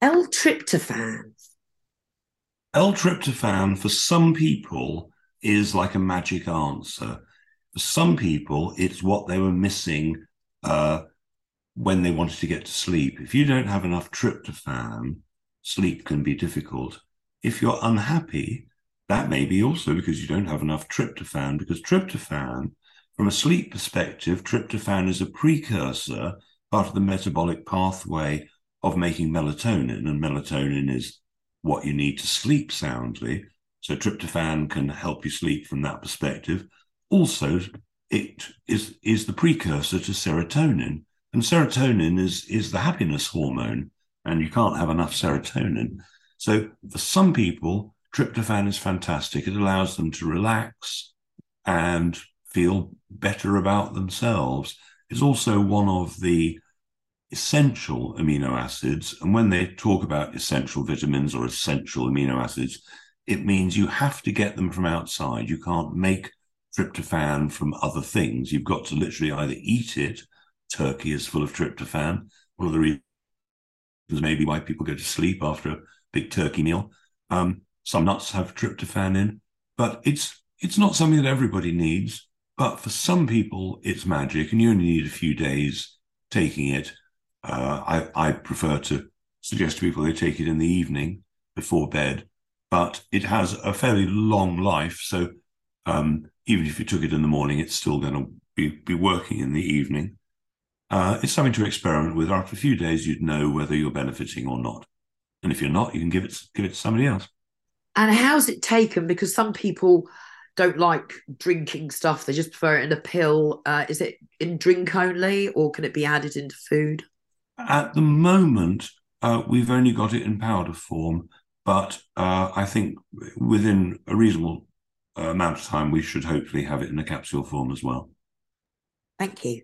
L-tryptophan. L-tryptophan for some people is like a magic answer. For some people, it's what they were missing uh, when they wanted to get to sleep. If you don't have enough tryptophan, sleep can be difficult. If you're unhappy, that may be also because you don't have enough tryptophan, because tryptophan, from a sleep perspective, tryptophan is a precursor, part of the metabolic pathway of making melatonin, and melatonin is what you need to sleep soundly. So tryptophan can help you sleep from that perspective. Also, it is is the precursor to serotonin, and serotonin is is the happiness hormone, and you can't have enough serotonin. So for some people, tryptophan is fantastic. It allows them to relax and feel better about themselves. It's also one of the essential amino acids. And when they talk about essential vitamins or essential amino acids, it means you have to get them from outside. You can't make tryptophan from other things. You've got to literally either eat it. Turkey is full of tryptophan. One of the reasons maybe why people go to sleep after a big turkey meal. Um, some nuts have tryptophan in, but it's it's not something that everybody needs. But for some people, it's magic, and you only need a few days taking it uh, I, I prefer to suggest to people they take it in the evening before bed, but it has a fairly long life. So um, even if you took it in the morning, it's still going to be, be working in the evening. Uh, it's something to experiment with. After a few days, you'd know whether you're benefiting or not. And if you're not, you can give it give it to somebody else. And how's it taken? Because some people don't like drinking stuff; they just prefer it in a pill. Uh, is it in drink only, or can it be added into food? At the moment, uh, we've only got it in powder form, but uh, I think within a reasonable uh, amount of time, we should hopefully have it in a capsule form as well. Thank you.